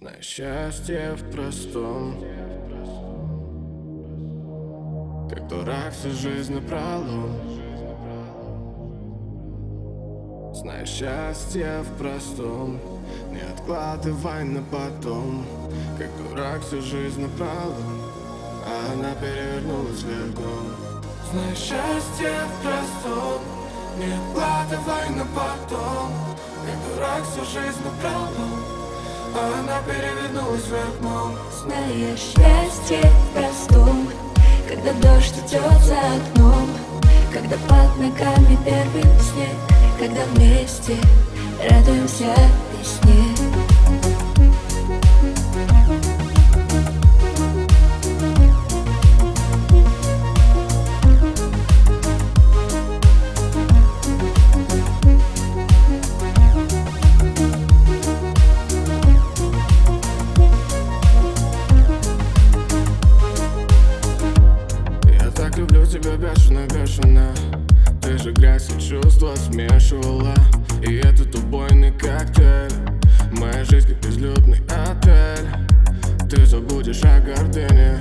Знай счастье в простом. Как дурак всю жизнь напролом. Знай счастье в простом. Не откладывай на потом. Как дурак всю жизнь напролом. А она перевернулась вверх дном Знай счастье в простом. Не откладывай на потом. Как дурак всю жизнь напролом она перевернулась вверх дном Зная счастье в простом Когда дождь идет за окном Когда под ногами первый снег Когда вместе радуемся весне тебя бешено, бешено. Ты же грязь и чувства смешивала. И этот убойный коктейль. Моя жизнь как излюбный отель. Ты забудешь о гордыне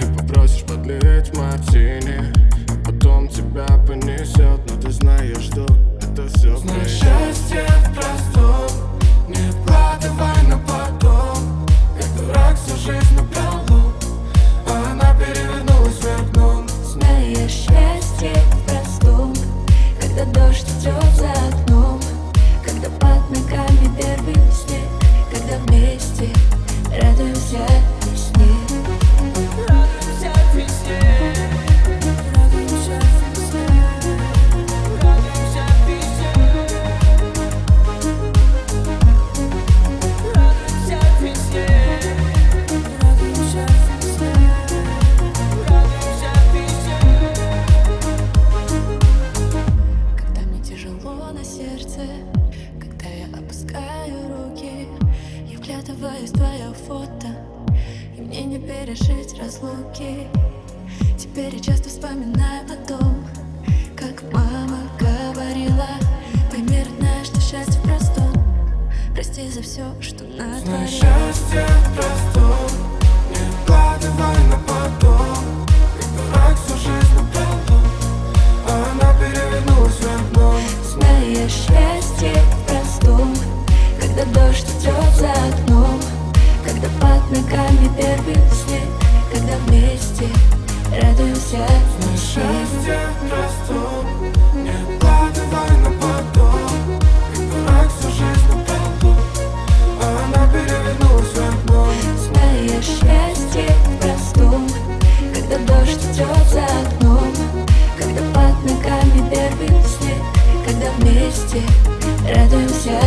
И попросишь подлить мартини. А потом тебя понесет Но ты знаешь, что это все Знаешь, счастье в простом Не Вглядываюсь в твое фото. И мне не пережить разлуки. Теперь я часто вспоминаю о том Как мама говорила Пойми, родная, что счастье в простом. Прости за все, что натворила счастье в простом. Не откладывай на потом Вместе. Радуемся